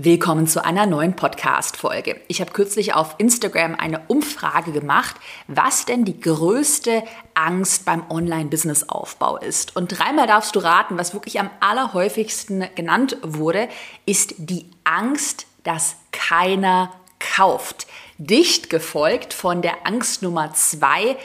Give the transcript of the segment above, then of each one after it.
Willkommen zu einer neuen Podcast-Folge. Ich habe kürzlich auf Instagram eine Umfrage gemacht, was denn die größte Angst beim Online-Business-Aufbau ist. Und dreimal darfst du raten, was wirklich am allerhäufigsten genannt wurde, ist die Angst, dass keiner kauft. Dicht gefolgt von der Angst Nummer zwei,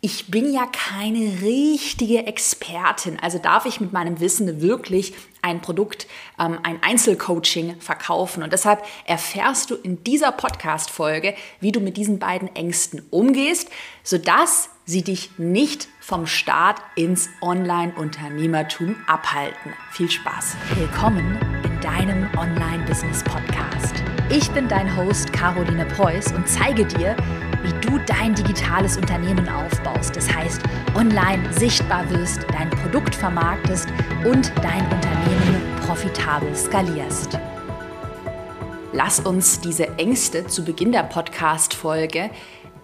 ich bin ja keine richtige Expertin, also darf ich mit meinem Wissen wirklich ein Produkt, ähm, ein Einzelcoaching verkaufen. Und deshalb erfährst du in dieser Podcast-Folge, wie du mit diesen beiden Ängsten umgehst, sodass sie dich nicht vom Start ins Online-Unternehmertum abhalten. Viel Spaß. Willkommen in deinem Online-Business-Podcast. Ich bin dein Host Caroline Preuß und zeige dir, wie du dein digitales Unternehmen aufbaust. Das heißt, online sichtbar wirst, dein Produkt vermarktest und dein Unternehmen profitabel skalierst. Lass uns diese Ängste zu Beginn der Podcast-Folge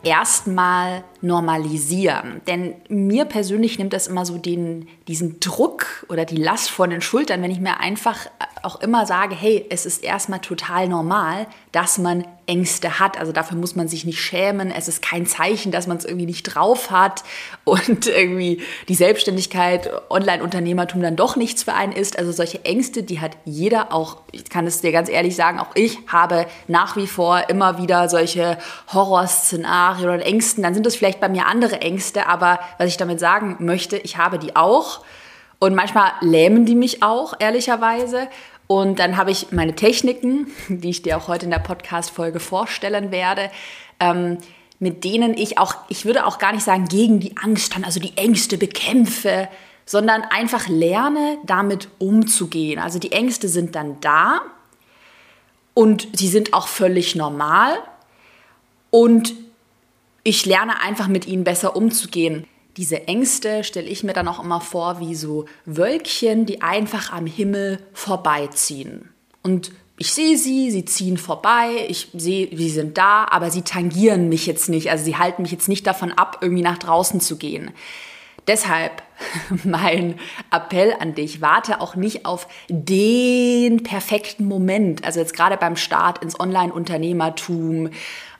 erstmal normalisieren. Denn mir persönlich nimmt das immer so den, diesen Druck oder die Last von den Schultern, wenn ich mir einfach auch immer sage, hey, es ist erstmal total normal, dass man Ängste hat. Also dafür muss man sich nicht schämen. Es ist kein Zeichen, dass man es irgendwie nicht drauf hat und irgendwie die Selbstständigkeit, Online-Unternehmertum dann doch nichts für einen ist. Also solche Ängste, die hat jeder auch, ich kann es dir ganz ehrlich sagen, auch ich habe nach wie vor immer wieder solche Horrorszenarien oder Ängsten. Dann sind es vielleicht bei mir andere Ängste, aber was ich damit sagen möchte, ich habe die auch. Und manchmal lähmen die mich auch, ehrlicherweise. Und dann habe ich meine Techniken, die ich dir auch heute in der Podcast-Folge vorstellen werde, ähm, mit denen ich auch, ich würde auch gar nicht sagen, gegen die Angst dann, also die Ängste bekämpfe, sondern einfach lerne, damit umzugehen. Also die Ängste sind dann da und sie sind auch völlig normal und ich lerne einfach mit ihnen besser umzugehen. Diese Ängste stelle ich mir dann auch immer vor wie so Wölkchen, die einfach am Himmel vorbeiziehen. Und ich sehe sie, sie ziehen vorbei, ich sehe, sie sind da, aber sie tangieren mich jetzt nicht. Also sie halten mich jetzt nicht davon ab, irgendwie nach draußen zu gehen. Deshalb mein Appell an dich, warte auch nicht auf den perfekten Moment. Also jetzt gerade beim Start ins Online-Unternehmertum,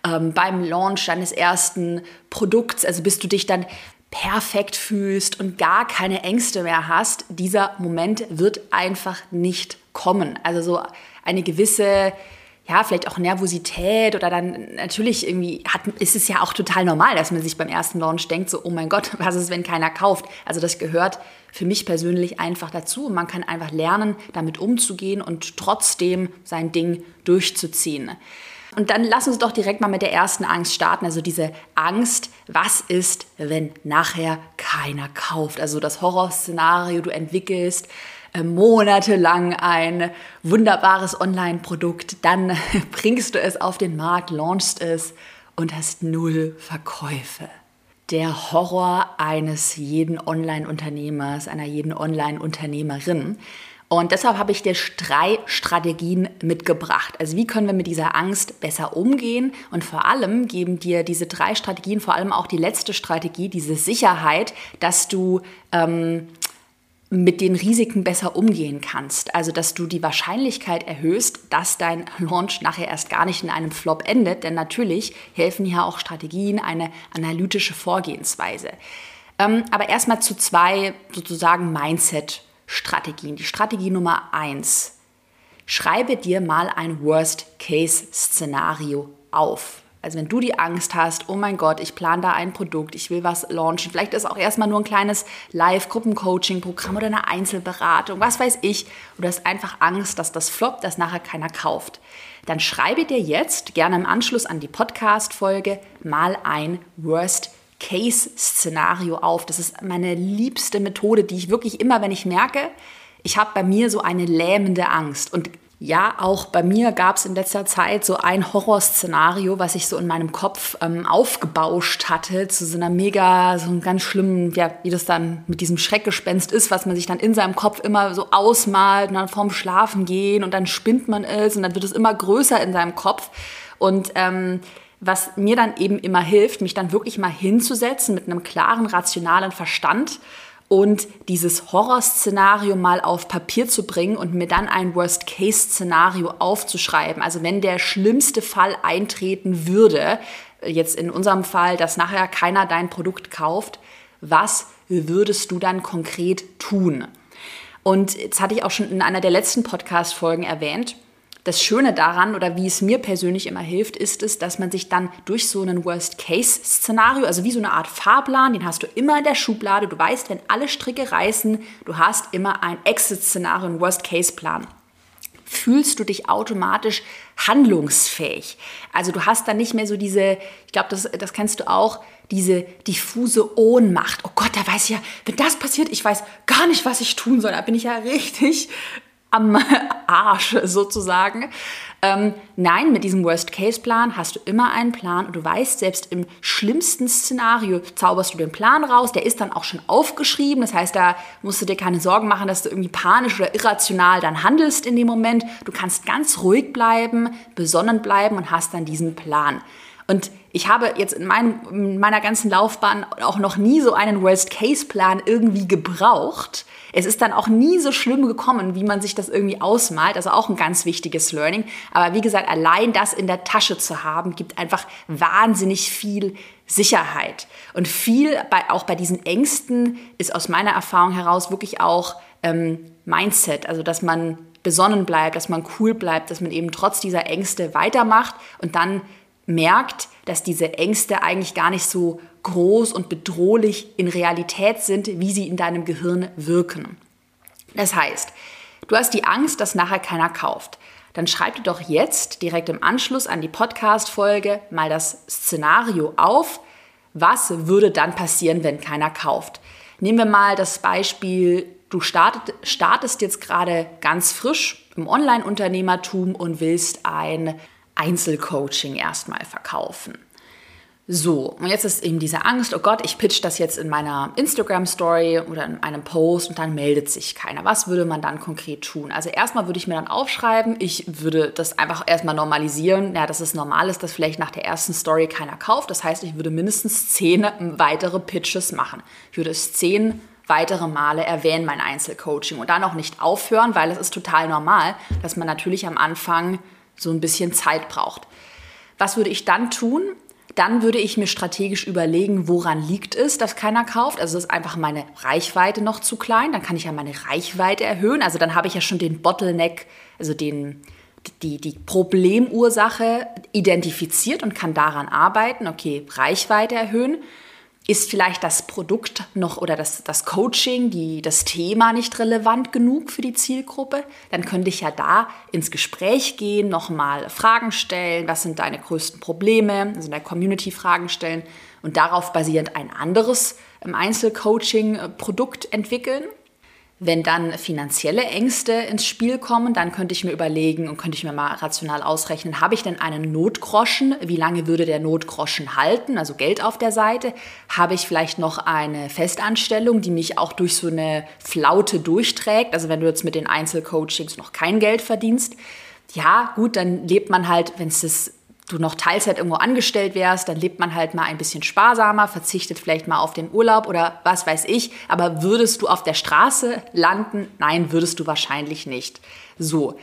ähm, beim Launch deines ersten Produkts, also bis du dich dann perfekt fühlst und gar keine Ängste mehr hast, dieser Moment wird einfach nicht kommen. Also so eine gewisse ja, vielleicht auch Nervosität oder dann natürlich irgendwie hat, ist es ja auch total normal, dass man sich beim ersten Launch denkt, so, oh mein Gott, was ist, wenn keiner kauft? Also das gehört für mich persönlich einfach dazu. Man kann einfach lernen, damit umzugehen und trotzdem sein Ding durchzuziehen. Und dann lass uns doch direkt mal mit der ersten Angst starten. Also diese Angst, was ist, wenn nachher keiner kauft? Also das Horrorszenario, du entwickelst äh, monatelang ein wunderbares Online-Produkt, dann bringst du es auf den Markt, launchst es und hast null Verkäufe. Der Horror eines jeden Online-Unternehmers, einer jeden Online-Unternehmerin. Und deshalb habe ich dir drei Strategien mitgebracht. Also wie können wir mit dieser Angst besser umgehen? Und vor allem geben dir diese drei Strategien, vor allem auch die letzte Strategie, diese Sicherheit, dass du ähm, mit den Risiken besser umgehen kannst. Also dass du die Wahrscheinlichkeit erhöhst, dass dein Launch nachher erst gar nicht in einem Flop endet. Denn natürlich helfen hier auch Strategien, eine analytische Vorgehensweise. Ähm, aber erstmal zu zwei sozusagen Mindset- Strategien. Die Strategie Nummer eins. Schreibe dir mal ein Worst-Case-Szenario auf. Also wenn du die Angst hast, oh mein Gott, ich plane da ein Produkt, ich will was launchen, vielleicht ist auch erstmal nur ein kleines Live-Gruppen-Coaching-Programm oder eine Einzelberatung, was weiß ich, oder hast einfach Angst, dass das floppt, dass nachher keiner kauft, dann schreibe dir jetzt gerne im Anschluss an die Podcast-Folge mal ein Worst-Case Case-Szenario auf. Das ist meine liebste Methode, die ich wirklich immer, wenn ich merke, ich habe bei mir so eine lähmende Angst. Und ja, auch bei mir gab es in letzter Zeit so ein Horrorszenario, was ich so in meinem Kopf ähm, aufgebauscht hatte, zu so einer mega, so einem ganz schlimmen, ja, wie das dann mit diesem Schreckgespenst ist, was man sich dann in seinem Kopf immer so ausmalt und dann vorm Schlafen gehen und dann spinnt man es und dann wird es immer größer in seinem Kopf. Und ähm, was mir dann eben immer hilft, mich dann wirklich mal hinzusetzen mit einem klaren, rationalen Verstand und dieses Horrorszenario mal auf Papier zu bringen und mir dann ein Worst-Case-Szenario aufzuschreiben. Also wenn der schlimmste Fall eintreten würde, jetzt in unserem Fall, dass nachher keiner dein Produkt kauft, was würdest du dann konkret tun? Und jetzt hatte ich auch schon in einer der letzten Podcast-Folgen erwähnt, das Schöne daran oder wie es mir persönlich immer hilft, ist es, dass man sich dann durch so einen Worst-Case-Szenario, also wie so eine Art Fahrplan, den hast du immer in der Schublade, du weißt, wenn alle Stricke reißen, du hast immer ein Exit-Szenario, einen Worst-Case-Plan fühlst du dich automatisch handlungsfähig. Also du hast dann nicht mehr so diese, ich glaube, das, das kennst du auch, diese diffuse Ohnmacht. Oh Gott, da weiß ich ja, wenn das passiert, ich weiß gar nicht, was ich tun soll. Da bin ich ja richtig am Arsch sozusagen. Ähm, nein, mit diesem Worst-Case-Plan hast du immer einen Plan und du weißt, selbst im schlimmsten Szenario zauberst du den Plan raus. Der ist dann auch schon aufgeschrieben. Das heißt, da musst du dir keine Sorgen machen, dass du irgendwie panisch oder irrational dann handelst in dem Moment. Du kannst ganz ruhig bleiben, besonnen bleiben und hast dann diesen Plan. Und ich habe jetzt in, meinem, in meiner ganzen Laufbahn auch noch nie so einen Worst-Case-Plan irgendwie gebraucht es ist dann auch nie so schlimm gekommen, wie man sich das irgendwie ausmalt. Also auch ein ganz wichtiges Learning. Aber wie gesagt, allein das in der Tasche zu haben, gibt einfach wahnsinnig viel Sicherheit. Und viel, bei, auch bei diesen Ängsten, ist aus meiner Erfahrung heraus wirklich auch ähm, Mindset. Also dass man besonnen bleibt, dass man cool bleibt, dass man eben trotz dieser Ängste weitermacht und dann merkt, dass diese Ängste eigentlich gar nicht so groß und bedrohlich in Realität sind, wie sie in deinem Gehirn wirken. Das heißt, du hast die Angst, dass nachher keiner kauft. Dann schreib dir doch jetzt direkt im Anschluss an die Podcast-Folge mal das Szenario auf. Was würde dann passieren, wenn keiner kauft? Nehmen wir mal das Beispiel, du startet, startest jetzt gerade ganz frisch im Online-Unternehmertum und willst ein Einzelcoaching erstmal verkaufen. So, und jetzt ist eben diese Angst, oh Gott, ich pitch das jetzt in meiner Instagram-Story oder in einem Post und dann meldet sich keiner. Was würde man dann konkret tun? Also erstmal würde ich mir dann aufschreiben, ich würde das einfach erstmal normalisieren, ja, dass es normal ist, dass vielleicht nach der ersten Story keiner kauft. Das heißt, ich würde mindestens zehn weitere Pitches machen. Ich würde es zehn weitere Male erwähnen, mein Einzelcoaching und dann auch nicht aufhören, weil es ist total normal, dass man natürlich am Anfang so ein bisschen Zeit braucht. Was würde ich dann tun? Dann würde ich mir strategisch überlegen, woran liegt es, dass keiner kauft. Also ist einfach meine Reichweite noch zu klein. Dann kann ich ja meine Reichweite erhöhen. Also dann habe ich ja schon den Bottleneck, also den, die, die Problemursache identifiziert und kann daran arbeiten. Okay, Reichweite erhöhen ist vielleicht das Produkt noch oder das, das Coaching, die, das Thema nicht relevant genug für die Zielgruppe, dann könnte ich ja da ins Gespräch gehen, nochmal Fragen stellen, was sind deine größten Probleme, also in der Community Fragen stellen und darauf basierend ein anderes ähm, Einzelcoaching-Produkt entwickeln. Wenn dann finanzielle Ängste ins Spiel kommen, dann könnte ich mir überlegen und könnte ich mir mal rational ausrechnen, habe ich denn einen Notgroschen? Wie lange würde der Notgroschen halten? Also Geld auf der Seite. Habe ich vielleicht noch eine Festanstellung, die mich auch durch so eine Flaute durchträgt? Also wenn du jetzt mit den Einzelcoachings noch kein Geld verdienst, ja, gut, dann lebt man halt, wenn es das du noch Teilzeit irgendwo angestellt wärst, dann lebt man halt mal ein bisschen sparsamer, verzichtet vielleicht mal auf den Urlaub oder was weiß ich. Aber würdest du auf der Straße landen? Nein, würdest du wahrscheinlich nicht. So.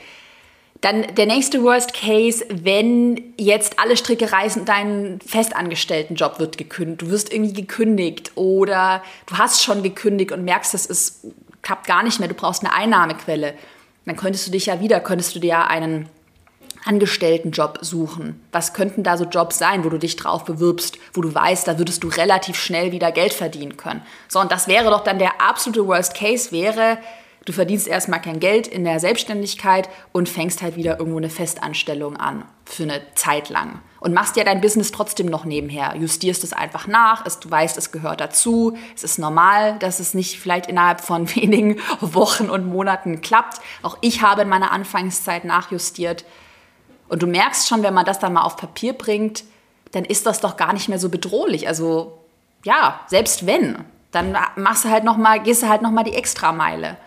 Dann der nächste Worst Case, wenn jetzt alle Stricke reißen, dein festangestellten Job wird gekündigt, du wirst irgendwie gekündigt oder du hast schon gekündigt und merkst, das klappt gar nicht mehr, du brauchst eine Einnahmequelle. Dann könntest du dich ja wieder, könntest du dir ja einen Angestelltenjob suchen? Was könnten da so Jobs sein, wo du dich drauf bewirbst, wo du weißt, da würdest du relativ schnell wieder Geld verdienen können? So, und das wäre doch dann der absolute Worst Case, wäre, du verdienst erstmal kein Geld in der Selbstständigkeit und fängst halt wieder irgendwo eine Festanstellung an für eine Zeit lang. Und machst ja dein Business trotzdem noch nebenher. Justierst es einfach nach, es, du weißt, es gehört dazu. Es ist normal, dass es nicht vielleicht innerhalb von wenigen Wochen und Monaten klappt. Auch ich habe in meiner Anfangszeit nachjustiert. Und du merkst schon, wenn man das dann mal auf Papier bringt, dann ist das doch gar nicht mehr so bedrohlich. Also ja, selbst wenn, dann machst du halt noch mal, gehst du halt noch mal die Extrameile.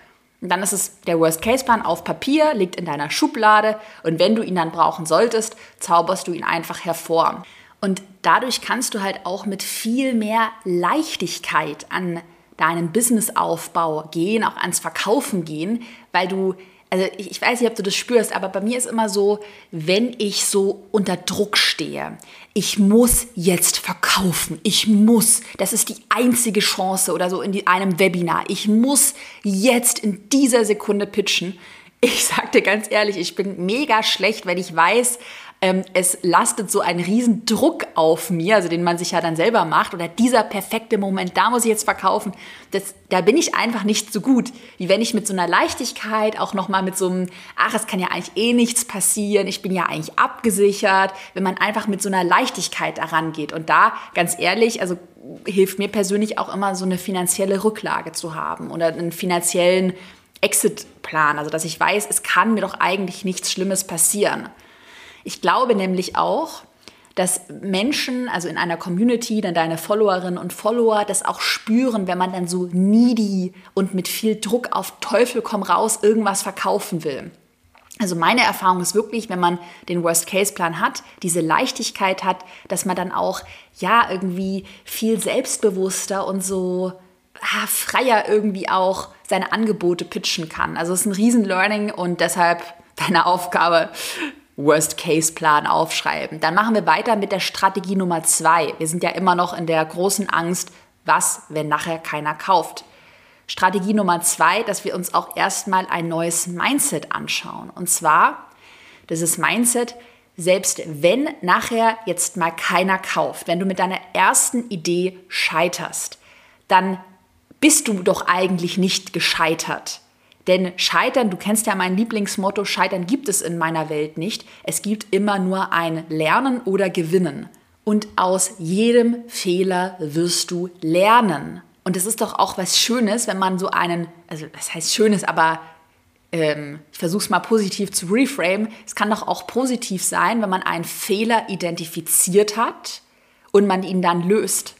Und dann ist es der Worst-Case-Plan auf Papier, liegt in deiner Schublade und wenn du ihn dann brauchen solltest, zauberst du ihn einfach hervor. Und dadurch kannst du halt auch mit viel mehr Leichtigkeit an deinen Businessaufbau gehen, auch ans Verkaufen gehen, weil du also ich, ich, weiß nicht, ob du das spürst, aber bei mir ist immer so, wenn ich so unter Druck stehe, ich muss jetzt verkaufen, ich muss, das ist die einzige Chance oder so in die, einem Webinar, ich muss jetzt in dieser Sekunde pitchen. Ich sag dir ganz ehrlich, ich bin mega schlecht, weil ich weiß, ähm, es lastet so ein riesen Druck auf mir, also den man sich ja dann selber macht, oder dieser perfekte Moment, da muss ich jetzt verkaufen, das, da bin ich einfach nicht so gut, wie wenn ich mit so einer Leichtigkeit, auch nochmal mit so einem, ach, es kann ja eigentlich eh nichts passieren, ich bin ja eigentlich abgesichert, wenn man einfach mit so einer Leichtigkeit daran geht. Und da, ganz ehrlich, also hilft mir persönlich auch immer so eine finanzielle Rücklage zu haben oder einen finanziellen Exit-Plan, also dass ich weiß, es kann mir doch eigentlich nichts Schlimmes passieren. Ich glaube nämlich auch, dass Menschen, also in einer Community, dann deine Followerinnen und Follower, das auch spüren, wenn man dann so needy und mit viel Druck auf Teufel komm raus irgendwas verkaufen will. Also meine Erfahrung ist wirklich, wenn man den Worst-Case-Plan hat, diese Leichtigkeit hat, dass man dann auch ja irgendwie viel selbstbewusster und so ah, freier irgendwie auch seine Angebote pitchen kann. Also es ist ein Riesen-Learning und deshalb deine Aufgabe, Worst-Case-Plan aufschreiben. Dann machen wir weiter mit der Strategie Nummer zwei. Wir sind ja immer noch in der großen Angst, was, wenn nachher keiner kauft. Strategie Nummer zwei, dass wir uns auch erstmal ein neues Mindset anschauen. Und zwar dieses Mindset, selbst wenn nachher jetzt mal keiner kauft, wenn du mit deiner ersten Idee scheiterst, dann bist du doch eigentlich nicht gescheitert. Denn Scheitern, du kennst ja mein Lieblingsmotto, Scheitern gibt es in meiner Welt nicht. Es gibt immer nur ein Lernen oder Gewinnen. Und aus jedem Fehler wirst du lernen. Und es ist doch auch was Schönes, wenn man so einen, also das heißt Schönes, aber ähm, ich versuche es mal positiv zu reframe. Es kann doch auch positiv sein, wenn man einen Fehler identifiziert hat und man ihn dann löst.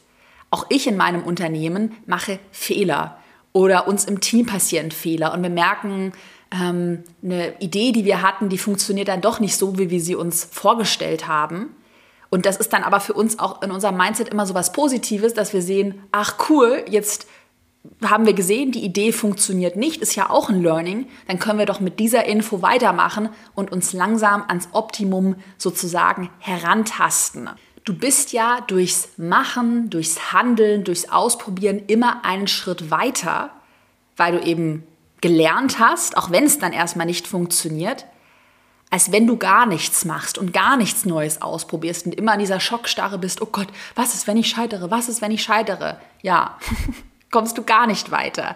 Auch ich in meinem Unternehmen mache Fehler. Oder uns im Team passieren Fehler und wir merken, ähm, eine Idee, die wir hatten, die funktioniert dann doch nicht so, wie wir sie uns vorgestellt haben. Und das ist dann aber für uns auch in unserem Mindset immer so was Positives, dass wir sehen, ach cool, jetzt haben wir gesehen, die Idee funktioniert nicht, ist ja auch ein Learning, dann können wir doch mit dieser Info weitermachen und uns langsam ans Optimum sozusagen herantasten. Du bist ja durchs Machen, durchs Handeln, durchs Ausprobieren immer einen Schritt weiter, weil du eben gelernt hast, auch wenn es dann erstmal nicht funktioniert, als wenn du gar nichts machst und gar nichts Neues ausprobierst und immer in dieser Schockstarre bist, oh Gott, was ist, wenn ich scheitere? Was ist, wenn ich scheitere? Ja, kommst du gar nicht weiter.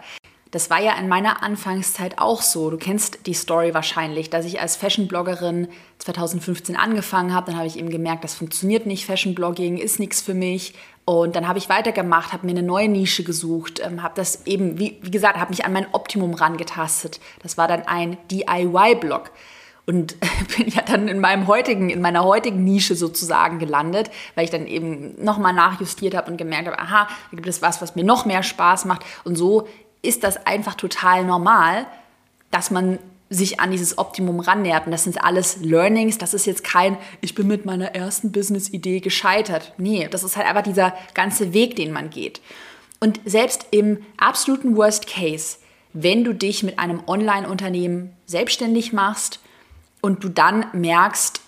Das war ja in meiner Anfangszeit auch so. Du kennst die Story wahrscheinlich, dass ich als Fashion-Bloggerin 2015 angefangen habe. Dann habe ich eben gemerkt, das funktioniert nicht. Fashion-Blogging ist nichts für mich. Und dann habe ich weitergemacht, habe mir eine neue Nische gesucht, ähm, habe das eben, wie, wie gesagt, habe mich an mein Optimum rangetastet. Das war dann ein DIY-Blog und bin ja dann in meinem heutigen, in meiner heutigen Nische sozusagen gelandet, weil ich dann eben nochmal nachjustiert habe und gemerkt habe, aha, da gibt es was, was mir noch mehr Spaß macht. Und so ist das einfach total normal, dass man sich an dieses Optimum rannähert. Und das sind alles Learnings. Das ist jetzt kein, ich bin mit meiner ersten Business-Idee gescheitert. Nee, das ist halt einfach dieser ganze Weg, den man geht. Und selbst im absoluten Worst Case, wenn du dich mit einem Online-Unternehmen selbstständig machst und du dann merkst,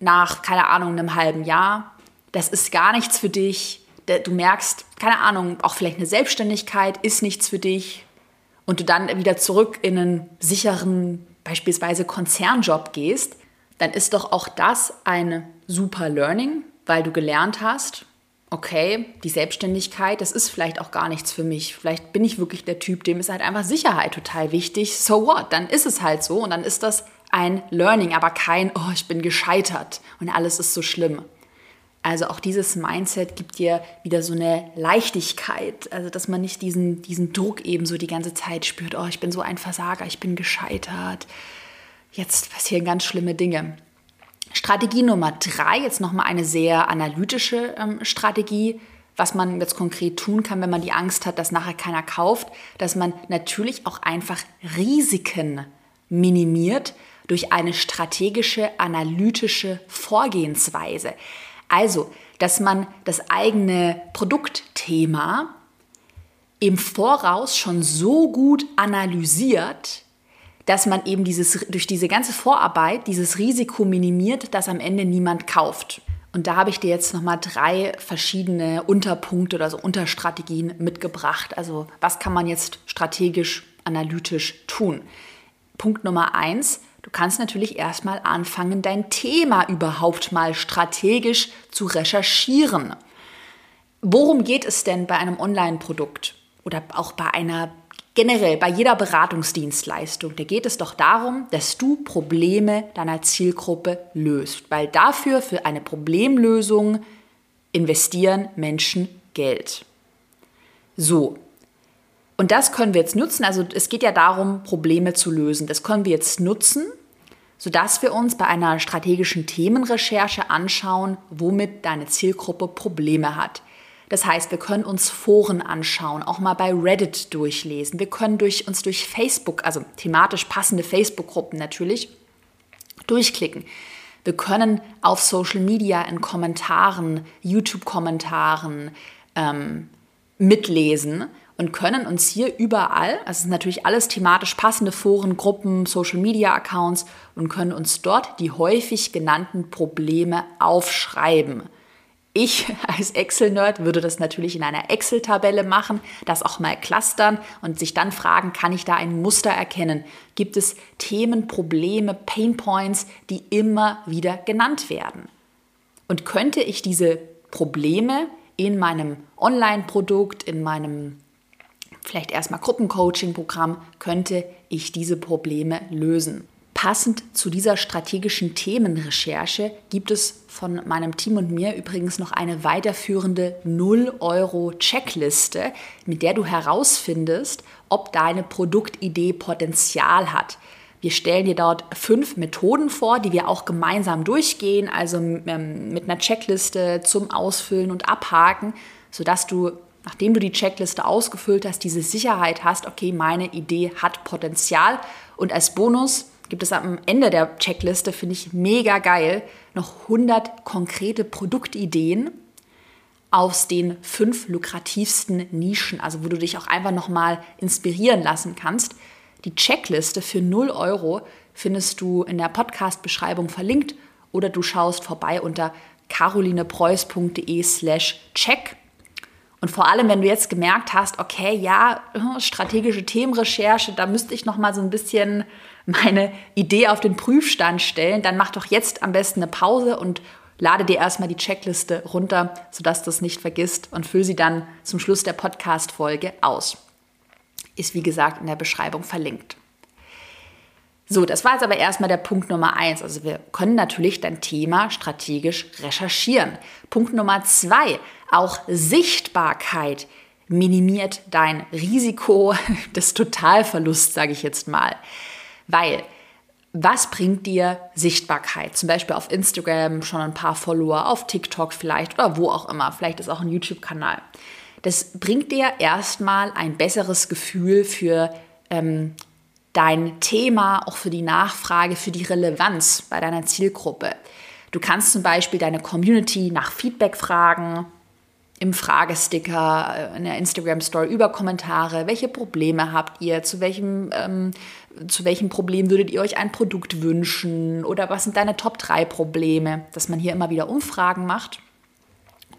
nach, keine Ahnung, einem halben Jahr, das ist gar nichts für dich, du merkst, keine Ahnung, auch vielleicht eine Selbstständigkeit ist nichts für dich und du dann wieder zurück in einen sicheren, beispielsweise Konzernjob gehst, dann ist doch auch das ein super Learning, weil du gelernt hast, okay, die Selbstständigkeit, das ist vielleicht auch gar nichts für mich. Vielleicht bin ich wirklich der Typ, dem ist halt einfach Sicherheit total wichtig. So what? Dann ist es halt so und dann ist das ein Learning, aber kein, oh, ich bin gescheitert und alles ist so schlimm. Also auch dieses Mindset gibt dir wieder so eine Leichtigkeit, also dass man nicht diesen, diesen Druck eben so die ganze Zeit spürt, oh, ich bin so ein Versager, ich bin gescheitert, jetzt passieren ganz schlimme Dinge. Strategie Nummer drei, jetzt nochmal eine sehr analytische ähm, Strategie, was man jetzt konkret tun kann, wenn man die Angst hat, dass nachher keiner kauft, dass man natürlich auch einfach Risiken minimiert durch eine strategische, analytische Vorgehensweise. Also, dass man das eigene Produktthema im Voraus schon so gut analysiert, dass man eben dieses, durch diese ganze Vorarbeit dieses Risiko minimiert, dass am Ende niemand kauft. Und da habe ich dir jetzt nochmal drei verschiedene Unterpunkte oder so Unterstrategien mitgebracht. Also was kann man jetzt strategisch, analytisch tun? Punkt Nummer eins, du kannst natürlich erstmal anfangen, dein Thema überhaupt mal strategisch zu recherchieren. Worum geht es denn bei einem Online-Produkt oder auch bei einer generell bei jeder Beratungsdienstleistung, da geht es doch darum, dass du Probleme deiner Zielgruppe löst, weil dafür, für eine Problemlösung, investieren Menschen Geld. So. Und das können wir jetzt nutzen. Also es geht ja darum, Probleme zu lösen. Das können wir jetzt nutzen, sodass wir uns bei einer strategischen Themenrecherche anschauen, womit deine Zielgruppe Probleme hat. Das heißt, wir können uns Foren anschauen, auch mal bei Reddit durchlesen. Wir können durch, uns durch Facebook, also thematisch passende Facebook-Gruppen natürlich, durchklicken. Wir können auf Social Media in Kommentaren, YouTube-Kommentaren ähm, mitlesen und können uns hier überall, also es sind natürlich alles thematisch passende Foren, Gruppen, Social Media Accounts und können uns dort die häufig genannten Probleme aufschreiben. Ich als Excel-Nerd würde das natürlich in einer Excel-Tabelle machen, das auch mal clustern und sich dann fragen, kann ich da ein Muster erkennen? Gibt es Themen, Probleme, Painpoints, die immer wieder genannt werden? Und könnte ich diese Probleme in meinem Online-Produkt, in meinem vielleicht erstmal Gruppencoaching-Programm, könnte ich diese Probleme lösen? Passend zu dieser strategischen Themenrecherche gibt es von meinem Team und mir übrigens noch eine weiterführende 0-Euro-Checkliste, mit der du herausfindest, ob deine Produktidee Potenzial hat. Wir stellen dir dort fünf Methoden vor, die wir auch gemeinsam durchgehen, also ähm, mit einer Checkliste zum Ausfüllen und Abhaken, sodass du, nachdem du die Checkliste ausgefüllt hast, diese Sicherheit hast, okay, meine Idee hat Potenzial. Und als Bonus gibt es am Ende der Checkliste, finde ich mega geil, noch 100 konkrete Produktideen aus den fünf lukrativsten Nischen, also wo du dich auch einfach nochmal inspirieren lassen kannst. Die Checkliste für 0 Euro findest du in der Podcast-Beschreibung verlinkt oder du schaust vorbei unter carolinepreuß.de slash check. Und vor allem, wenn du jetzt gemerkt hast, okay, ja, strategische Themenrecherche, da müsste ich noch mal so ein bisschen meine Idee auf den Prüfstand stellen, dann mach doch jetzt am besten eine Pause und lade dir erstmal die Checkliste runter, sodass du es nicht vergisst und füll sie dann zum Schluss der Podcast-Folge aus. Ist wie gesagt in der Beschreibung verlinkt. So, das war jetzt aber erstmal der Punkt Nummer eins. Also wir können natürlich dein Thema strategisch recherchieren. Punkt Nummer zwei, auch Sichtbarkeit minimiert dein Risiko des Totalverlusts, sage ich jetzt mal. Weil was bringt dir Sichtbarkeit? Zum Beispiel auf Instagram schon ein paar Follower, auf TikTok vielleicht oder wo auch immer. Vielleicht ist auch ein YouTube-Kanal. Das bringt dir erstmal ein besseres Gefühl für ähm, dein Thema, auch für die Nachfrage, für die Relevanz bei deiner Zielgruppe. Du kannst zum Beispiel deine Community nach Feedback fragen, im Fragesticker, äh, in der Instagram-Story über Kommentare. Welche Probleme habt ihr? Zu welchem, ähm, zu welchem Problem würdet ihr euch ein Produkt wünschen? Oder was sind deine Top 3 Probleme? Dass man hier immer wieder Umfragen macht.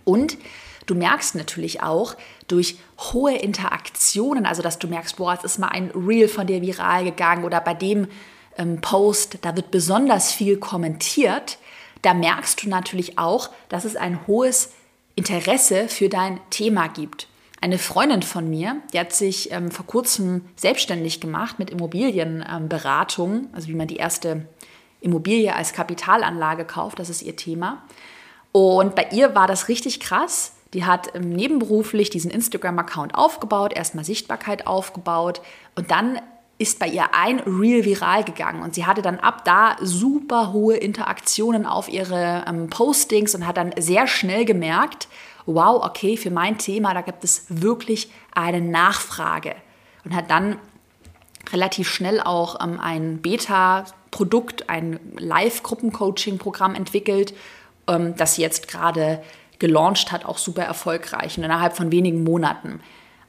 Und du merkst natürlich auch durch hohe Interaktionen, also dass du merkst, boah, es ist mal ein Reel von dir viral gegangen oder bei dem ähm, Post, da wird besonders viel kommentiert. Da merkst du natürlich auch, dass es ein hohes Interesse für dein Thema gibt. Eine Freundin von mir, die hat sich ähm, vor kurzem selbstständig gemacht mit Immobilienberatung, ähm, also wie man die erste Immobilie als Kapitalanlage kauft, das ist ihr Thema. Und bei ihr war das richtig krass. Die hat ähm, nebenberuflich diesen Instagram-Account aufgebaut, erstmal Sichtbarkeit aufgebaut und dann ist bei ihr ein Reel viral gegangen und sie hatte dann ab da super hohe Interaktionen auf ihre ähm, Postings und hat dann sehr schnell gemerkt, wow, okay, für mein Thema, da gibt es wirklich eine Nachfrage und hat dann relativ schnell auch ähm, ein Beta-Produkt, ein Live-Gruppencoaching-Programm entwickelt, ähm, das sie jetzt gerade gelauncht hat, auch super erfolgreich und innerhalb von wenigen Monaten.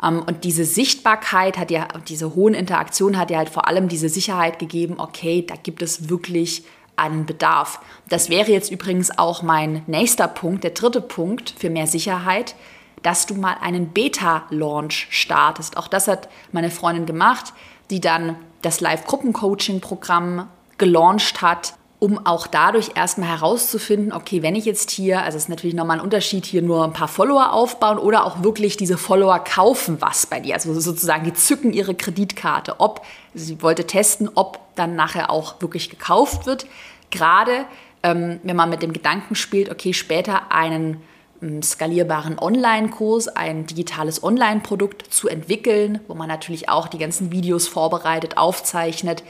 Ähm, und diese Sichtbarkeit hat ja, diese hohen Interaktionen hat ja halt vor allem diese Sicherheit gegeben, okay, da gibt es wirklich einen Bedarf. Das wäre jetzt übrigens auch mein nächster Punkt, der dritte Punkt für mehr Sicherheit, dass du mal einen Beta-Launch startest. Auch das hat meine Freundin gemacht, die dann das Live-Gruppen-Coaching-Programm gelauncht hat um auch dadurch erstmal herauszufinden, okay, wenn ich jetzt hier, also es ist natürlich nochmal ein Unterschied, hier nur ein paar Follower aufbauen oder auch wirklich diese Follower kaufen was bei dir. Also sozusagen, die zücken ihre Kreditkarte, ob sie wollte testen, ob dann nachher auch wirklich gekauft wird. Gerade ähm, wenn man mit dem Gedanken spielt, okay, später einen ähm, skalierbaren Online-Kurs, ein digitales Online-Produkt zu entwickeln, wo man natürlich auch die ganzen Videos vorbereitet, aufzeichnet,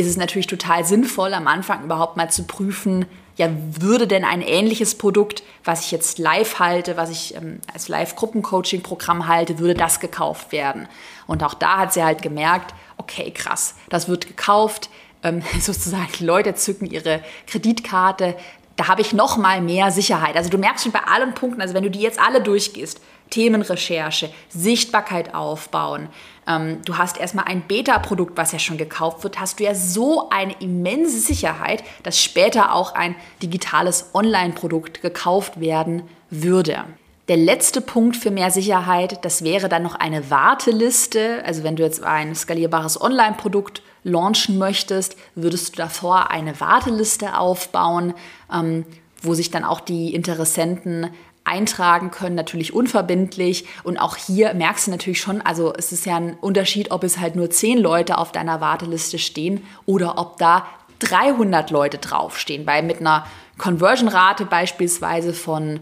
ist es natürlich total sinnvoll, am Anfang überhaupt mal zu prüfen, ja, würde denn ein ähnliches Produkt, was ich jetzt live halte, was ich ähm, als Live-Gruppencoaching-Programm halte, würde das gekauft werden? Und auch da hat sie halt gemerkt, okay, krass, das wird gekauft, ähm, sozusagen die Leute zücken ihre Kreditkarte, da habe ich noch mal mehr Sicherheit. Also du merkst schon bei allen Punkten, also wenn du die jetzt alle durchgehst, Themenrecherche, Sichtbarkeit aufbauen, ähm, du hast erstmal ein Beta-Produkt, was ja schon gekauft wird, hast du ja so eine immense Sicherheit, dass später auch ein digitales Online-Produkt gekauft werden würde. Der letzte Punkt für mehr Sicherheit, das wäre dann noch eine Warteliste. Also wenn du jetzt ein skalierbares Online-Produkt launchen möchtest, würdest du davor eine Warteliste aufbauen, ähm, wo sich dann auch die Interessenten eintragen können, natürlich unverbindlich. Und auch hier merkst du natürlich schon, also es ist ja ein Unterschied, ob es halt nur zehn Leute auf deiner Warteliste stehen oder ob da 300 Leute draufstehen. Weil mit einer Conversion-Rate beispielsweise von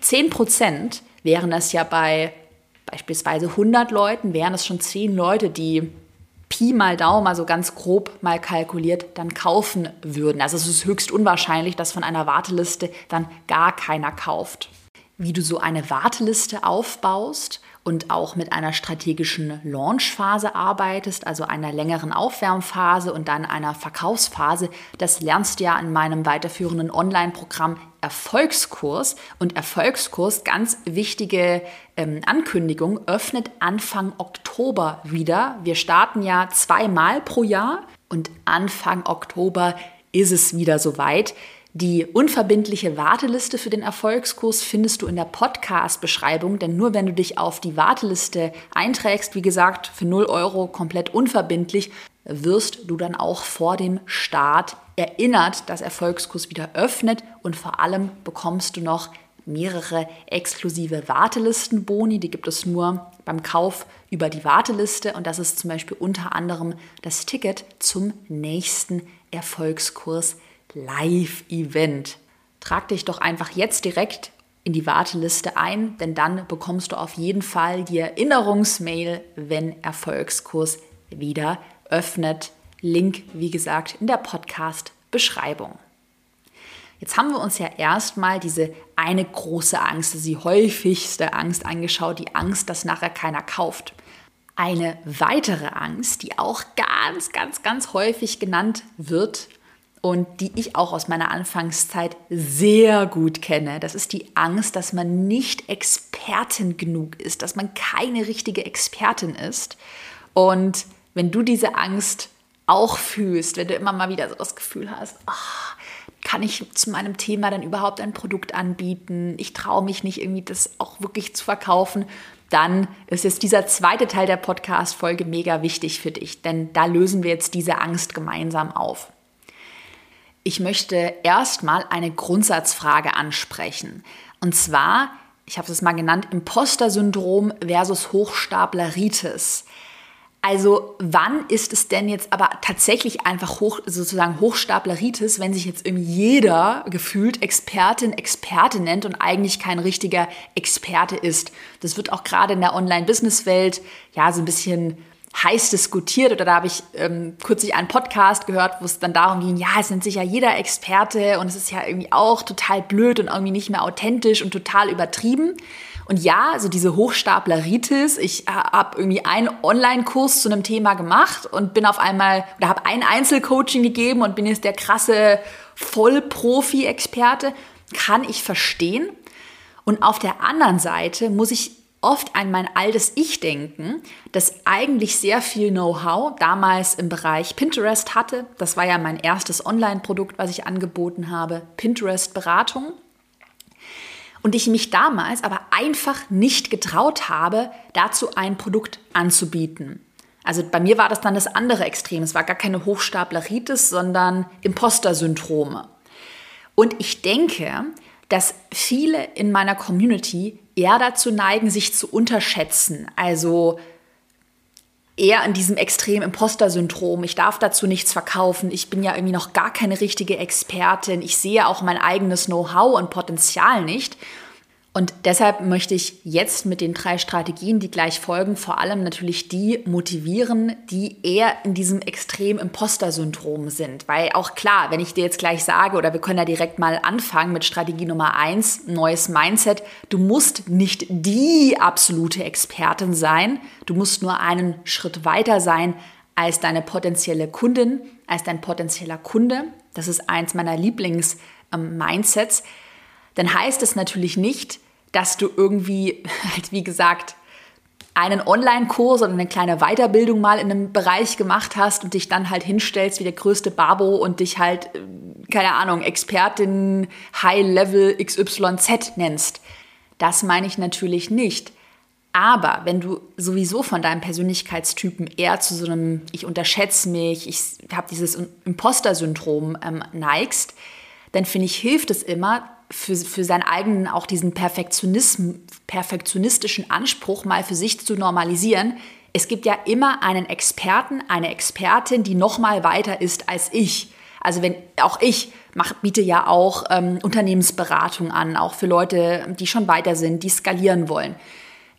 10 Prozent wären das ja bei beispielsweise 100 Leuten, wären es schon 10 Leute, die Pi mal Daumen, also ganz grob mal kalkuliert, dann kaufen würden. Also es ist höchst unwahrscheinlich, dass von einer Warteliste dann gar keiner kauft wie du so eine Warteliste aufbaust und auch mit einer strategischen Launchphase arbeitest, also einer längeren Aufwärmphase und dann einer Verkaufsphase. Das lernst du ja in meinem weiterführenden Online-Programm Erfolgskurs. Und Erfolgskurs, ganz wichtige ähm, Ankündigung, öffnet Anfang Oktober wieder. Wir starten ja zweimal pro Jahr und Anfang Oktober ist es wieder soweit. Die unverbindliche Warteliste für den Erfolgskurs findest du in der Podcast-Beschreibung, denn nur wenn du dich auf die Warteliste einträgst, wie gesagt, für 0 Euro komplett unverbindlich, wirst du dann auch vor dem Start erinnert, dass Erfolgskurs wieder öffnet und vor allem bekommst du noch mehrere exklusive Wartelistenboni, die gibt es nur beim Kauf über die Warteliste und das ist zum Beispiel unter anderem das Ticket zum nächsten Erfolgskurs Live-Event. Trag dich doch einfach jetzt direkt in die Warteliste ein, denn dann bekommst du auf jeden Fall die Erinnerungsmail, wenn Erfolgskurs wieder öffnet. Link, wie gesagt, in der Podcast-Beschreibung. Jetzt haben wir uns ja erstmal diese eine große Angst, die häufigste Angst angeschaut, die Angst, dass nachher keiner kauft. Eine weitere Angst, die auch ganz, ganz, ganz häufig genannt wird, und die ich auch aus meiner Anfangszeit sehr gut kenne. Das ist die Angst, dass man nicht Expertin genug ist, dass man keine richtige Expertin ist. Und wenn du diese Angst auch fühlst, wenn du immer mal wieder so das Gefühl hast, oh, kann ich zu meinem Thema dann überhaupt ein Produkt anbieten? Ich traue mich nicht irgendwie das auch wirklich zu verkaufen. Dann ist jetzt dieser zweite Teil der Podcast-Folge mega wichtig für dich, denn da lösen wir jetzt diese Angst gemeinsam auf. Ich möchte erstmal eine Grundsatzfrage ansprechen. Und zwar, ich habe es mal genannt, Imposter-Syndrom versus Hochstapleritis. Also wann ist es denn jetzt aber tatsächlich einfach hoch, sozusagen Hochstapleritis, wenn sich jetzt irgendwie jeder gefühlt Expertin, Experte nennt und eigentlich kein richtiger Experte ist? Das wird auch gerade in der Online-Business-Welt ja so ein bisschen heiß diskutiert oder da habe ich ähm, kürzlich einen Podcast gehört, wo es dann darum ging, ja, es nennt sich ja jeder Experte und es ist ja irgendwie auch total blöd und irgendwie nicht mehr authentisch und total übertrieben. Und ja, so diese Hochstapleritis, ich habe irgendwie einen Online-Kurs zu einem Thema gemacht und bin auf einmal, oder habe ein Einzelcoaching gegeben und bin jetzt der krasse Vollprofi-Experte, kann ich verstehen. Und auf der anderen Seite muss ich oft an mein altes Ich denken, das eigentlich sehr viel Know-how damals im Bereich Pinterest hatte. Das war ja mein erstes Online-Produkt, was ich angeboten habe, Pinterest-Beratung. Und ich mich damals aber einfach nicht getraut habe, dazu ein Produkt anzubieten. Also bei mir war das dann das andere Extrem. Es war gar keine Hochstapleritis, sondern Imposter-Syndrome. Und ich denke, dass viele in meiner Community eher dazu neigen, sich zu unterschätzen. Also eher in diesem extremen Imposter-Syndrom. Ich darf dazu nichts verkaufen. Ich bin ja irgendwie noch gar keine richtige Expertin. Ich sehe auch mein eigenes Know-how und Potenzial nicht. Und deshalb möchte ich jetzt mit den drei Strategien, die gleich folgen, vor allem natürlich die motivieren, die eher in diesem extrem Imposter-Syndrom sind. Weil auch klar, wenn ich dir jetzt gleich sage, oder wir können ja direkt mal anfangen mit Strategie Nummer eins, neues Mindset, du musst nicht die absolute Expertin sein, du musst nur einen Schritt weiter sein als deine potenzielle Kundin, als dein potenzieller Kunde. Das ist eins meiner Lieblings-Mindsets. Ähm, dann heißt es natürlich nicht, dass du irgendwie, halt wie gesagt, einen Online-Kurs oder eine kleine Weiterbildung mal in einem Bereich gemacht hast und dich dann halt hinstellst wie der größte Babo und dich halt, äh, keine Ahnung, Expertin High-Level XYZ nennst. Das meine ich natürlich nicht. Aber wenn du sowieso von deinem Persönlichkeitstypen eher zu so einem Ich unterschätze mich, ich habe dieses Imposter-Syndrom ähm, neigst, dann finde ich, hilft es immer, für, für seinen eigenen, auch diesen perfektionistischen Anspruch mal für sich zu normalisieren. Es gibt ja immer einen Experten, eine Expertin, die noch mal weiter ist als ich. Also wenn auch ich mach, biete ja auch ähm, Unternehmensberatung an, auch für Leute, die schon weiter sind, die skalieren wollen,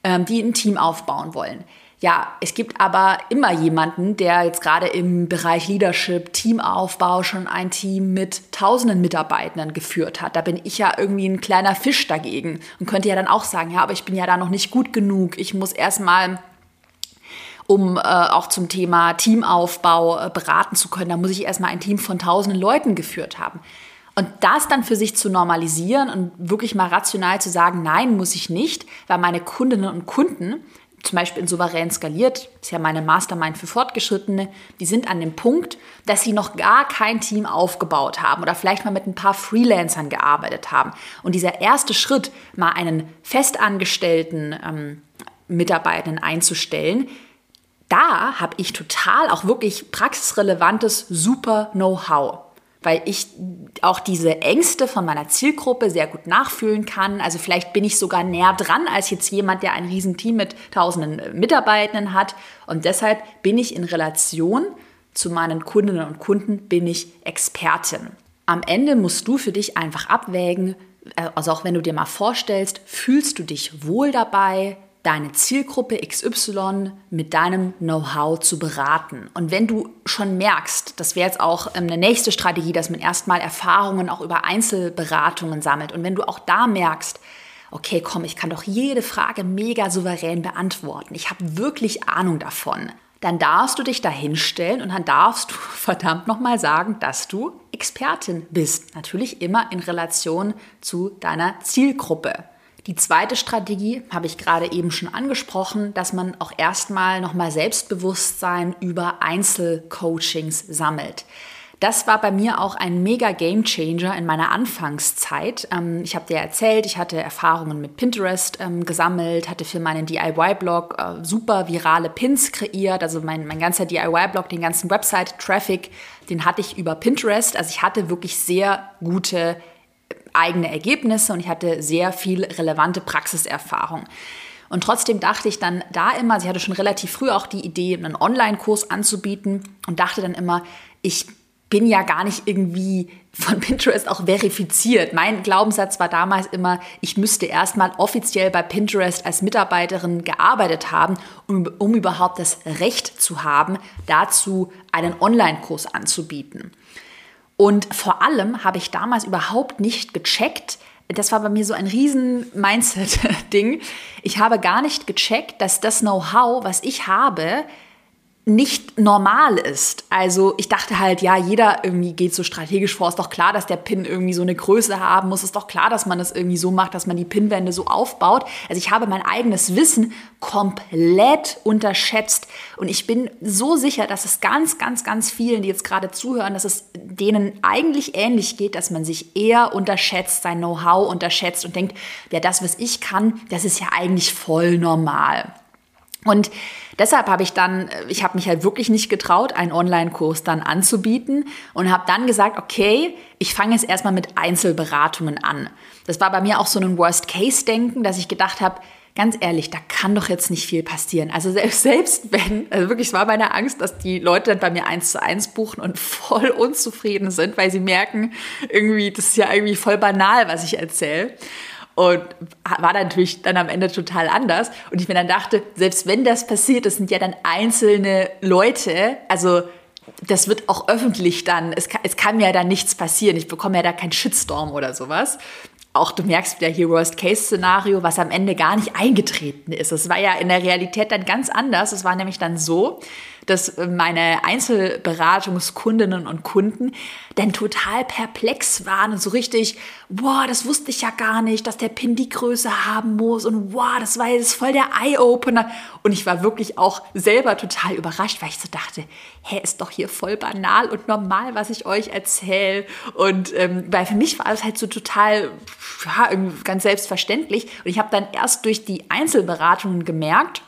ähm, die ein Team aufbauen wollen. Ja, es gibt aber immer jemanden, der jetzt gerade im Bereich Leadership, Teamaufbau schon ein Team mit tausenden Mitarbeitenden geführt hat. Da bin ich ja irgendwie ein kleiner Fisch dagegen und könnte ja dann auch sagen, ja, aber ich bin ja da noch nicht gut genug. Ich muss erstmal um äh, auch zum Thema Teamaufbau äh, beraten zu können, da muss ich erstmal ein Team von tausenden Leuten geführt haben. Und das dann für sich zu normalisieren und wirklich mal rational zu sagen, nein, muss ich nicht, weil meine Kundinnen und Kunden zum Beispiel in Souverän skaliert, ist ja meine Mastermind für Fortgeschrittene, die sind an dem Punkt, dass sie noch gar kein Team aufgebaut haben oder vielleicht mal mit ein paar Freelancern gearbeitet haben. Und dieser erste Schritt, mal einen festangestellten ähm, Mitarbeitenden einzustellen, da habe ich total auch wirklich praxisrelevantes, super Know-how weil ich auch diese Ängste von meiner Zielgruppe sehr gut nachfühlen kann. Also vielleicht bin ich sogar näher dran als jetzt jemand, der ein Riesenteam mit tausenden äh, Mitarbeitenden hat. Und deshalb bin ich in Relation zu meinen Kundinnen und Kunden, bin ich Expertin. Am Ende musst du für dich einfach abwägen, äh, also auch wenn du dir mal vorstellst, fühlst du dich wohl dabei, deine Zielgruppe XY mit deinem Know-how zu beraten. Und wenn du schon merkst, das wäre jetzt auch ähm, eine nächste Strategie, dass man erstmal Erfahrungen auch über Einzelberatungen sammelt. Und wenn du auch da merkst, okay, komm, ich kann doch jede Frage mega souverän beantworten. Ich habe wirklich Ahnung davon. Dann darfst du dich da hinstellen und dann darfst du verdammt nochmal sagen, dass du Expertin bist. Natürlich immer in Relation zu deiner Zielgruppe. Die zweite Strategie habe ich gerade eben schon angesprochen, dass man auch erstmal nochmal Selbstbewusstsein über Einzelcoachings sammelt. Das war bei mir auch ein mega Game Changer in meiner Anfangszeit. Ähm, ich habe dir erzählt, ich hatte Erfahrungen mit Pinterest ähm, gesammelt, hatte für meinen DIY-Blog äh, super virale Pins kreiert. Also mein, mein ganzer DIY-Blog, den ganzen Website-Traffic, den hatte ich über Pinterest. Also ich hatte wirklich sehr gute eigene Ergebnisse und ich hatte sehr viel relevante Praxiserfahrung. Und trotzdem dachte ich dann da immer, sie hatte schon relativ früh auch die Idee, einen Online-Kurs anzubieten und dachte dann immer, ich bin ja gar nicht irgendwie von Pinterest auch verifiziert. Mein Glaubenssatz war damals immer, ich müsste erstmal offiziell bei Pinterest als Mitarbeiterin gearbeitet haben, um, um überhaupt das Recht zu haben, dazu einen Online-Kurs anzubieten. Und vor allem habe ich damals überhaupt nicht gecheckt, das war bei mir so ein riesen Mindset-Ding. Ich habe gar nicht gecheckt, dass das Know-how, was ich habe, nicht normal ist. Also ich dachte halt, ja, jeder irgendwie geht so strategisch vor. Ist doch klar, dass der Pin irgendwie so eine Größe haben muss. Ist doch klar, dass man das irgendwie so macht, dass man die Pinwände so aufbaut. Also ich habe mein eigenes Wissen komplett unterschätzt. Und ich bin so sicher, dass es ganz, ganz, ganz vielen, die jetzt gerade zuhören, dass es denen eigentlich ähnlich geht, dass man sich eher unterschätzt, sein Know-how unterschätzt und denkt, ja, das, was ich kann, das ist ja eigentlich voll normal. Und deshalb habe ich dann, ich habe mich halt wirklich nicht getraut, einen Online-Kurs dann anzubieten und habe dann gesagt, okay, ich fange jetzt erstmal mit Einzelberatungen an. Das war bei mir auch so ein Worst-Case-Denken, dass ich gedacht habe, ganz ehrlich, da kann doch jetzt nicht viel passieren. Also selbst, selbst wenn, also wirklich, es war meine Angst, dass die Leute dann bei mir eins zu eins buchen und voll unzufrieden sind, weil sie merken, irgendwie, das ist ja irgendwie voll banal, was ich erzähle. Und war natürlich dann am Ende total anders. Und ich mir dann dachte, selbst wenn das passiert, das sind ja dann einzelne Leute, also das wird auch öffentlich dann, es kann, es kann mir ja dann nichts passieren. Ich bekomme ja da keinen Shitstorm oder sowas. Auch du merkst wieder hier Worst-Case-Szenario, was am Ende gar nicht eingetreten ist. Es war ja in der Realität dann ganz anders. Es war nämlich dann so, dass meine Einzelberatungskundinnen und Kunden dann total perplex waren und so richtig, boah, das wusste ich ja gar nicht, dass der Pin die Größe haben muss und wow, das war jetzt voll der Eye-Opener. Und ich war wirklich auch selber total überrascht, weil ich so dachte, hä, ist doch hier voll banal und normal, was ich euch erzähle. Und ähm, weil für mich war das halt so total, ja, ganz selbstverständlich. Und ich habe dann erst durch die Einzelberatungen gemerkt,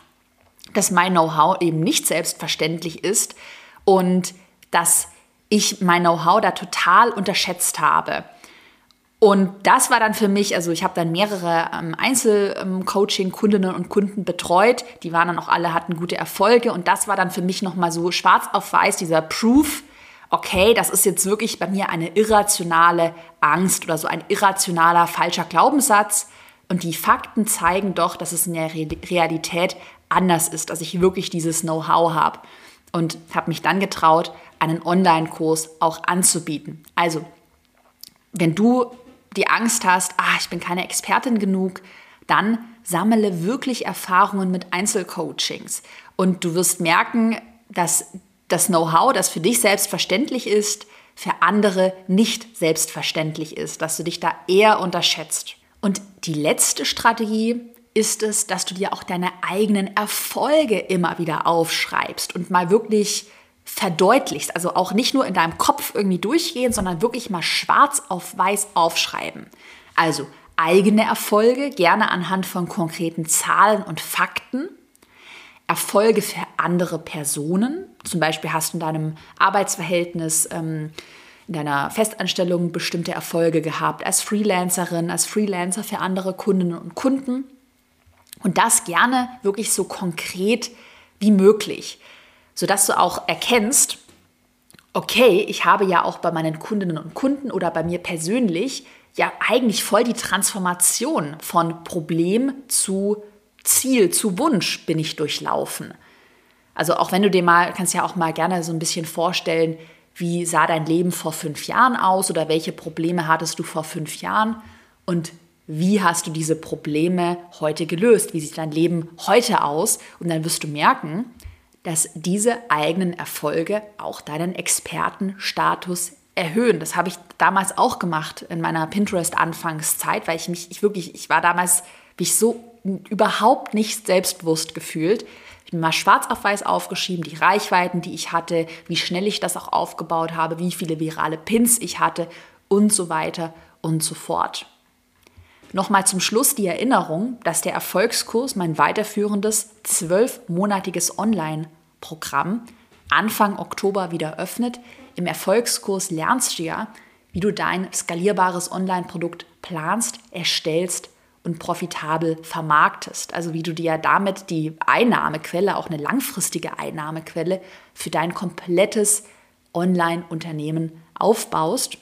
dass mein Know-how eben nicht selbstverständlich ist und dass ich mein Know-how da total unterschätzt habe. Und das war dann für mich, also ich habe dann mehrere ähm, Einzelcoaching-Kundinnen und Kunden betreut, die waren dann auch alle, hatten gute Erfolge und das war dann für mich nochmal so schwarz auf weiß, dieser Proof, okay, das ist jetzt wirklich bei mir eine irrationale Angst oder so ein irrationaler falscher Glaubenssatz. Und die Fakten zeigen doch, dass es in der Realität anders ist, dass ich wirklich dieses Know-how habe. Und habe mich dann getraut, einen Online-Kurs auch anzubieten. Also, wenn du die Angst hast, ah, ich bin keine Expertin genug, dann sammle wirklich Erfahrungen mit Einzelcoachings. Und du wirst merken, dass das Know-how, das für dich selbstverständlich ist, für andere nicht selbstverständlich ist, dass du dich da eher unterschätzt. Und die letzte Strategie ist es, dass du dir auch deine eigenen Erfolge immer wieder aufschreibst und mal wirklich verdeutlichst. Also auch nicht nur in deinem Kopf irgendwie durchgehen, sondern wirklich mal schwarz auf weiß aufschreiben. Also eigene Erfolge, gerne anhand von konkreten Zahlen und Fakten. Erfolge für andere Personen. Zum Beispiel hast du in deinem Arbeitsverhältnis, ähm, in deiner Festanstellung bestimmte Erfolge gehabt, als Freelancerin, als Freelancer für andere Kundinnen und Kunden. Und das gerne wirklich so konkret wie möglich, sodass du auch erkennst, okay, ich habe ja auch bei meinen Kundinnen und Kunden oder bei mir persönlich ja eigentlich voll die Transformation von Problem zu Ziel, zu Wunsch bin ich durchlaufen. Also auch wenn du dir mal, kannst ja auch mal gerne so ein bisschen vorstellen, wie sah dein Leben vor fünf Jahren aus oder welche Probleme hattest du vor fünf Jahren und wie hast du diese Probleme heute gelöst? Wie sieht dein Leben heute aus? Und dann wirst du merken, dass diese eigenen Erfolge auch deinen Expertenstatus erhöhen. Das habe ich damals auch gemacht in meiner Pinterest-Anfangszeit, weil ich mich, ich wirklich, ich war damals, mich so überhaupt nicht selbstbewusst gefühlt. Ich habe mal schwarz auf weiß aufgeschrieben, die Reichweiten, die ich hatte, wie schnell ich das auch aufgebaut habe, wie viele virale Pins ich hatte und so weiter und so fort. Nochmal zum Schluss die Erinnerung, dass der Erfolgskurs, mein weiterführendes zwölfmonatiges Online-Programm, Anfang Oktober wieder öffnet. Im Erfolgskurs lernst du ja, wie du dein skalierbares Online-Produkt planst, erstellst und profitabel vermarktest. Also wie du dir damit die Einnahmequelle, auch eine langfristige Einnahmequelle für dein komplettes Online-Unternehmen aufbaust.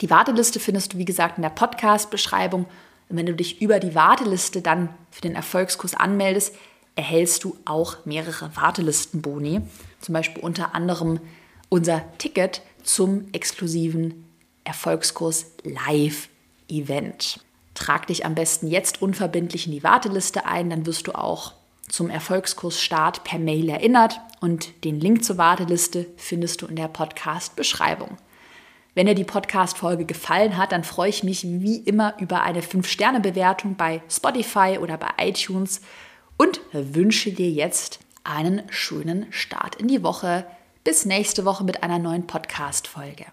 Die Warteliste findest du, wie gesagt, in der Podcast-Beschreibung. Und wenn du dich über die Warteliste dann für den Erfolgskurs anmeldest, erhältst du auch mehrere Wartelistenboni. Zum Beispiel unter anderem unser Ticket zum exklusiven Erfolgskurs Live-Event. Trag dich am besten jetzt unverbindlich in die Warteliste ein, dann wirst du auch zum Erfolgskurs Start per Mail erinnert und den Link zur Warteliste findest du in der Podcast-Beschreibung. Wenn dir die Podcast-Folge gefallen hat, dann freue ich mich wie immer über eine 5-Sterne-Bewertung bei Spotify oder bei iTunes und wünsche dir jetzt einen schönen Start in die Woche. Bis nächste Woche mit einer neuen Podcast-Folge.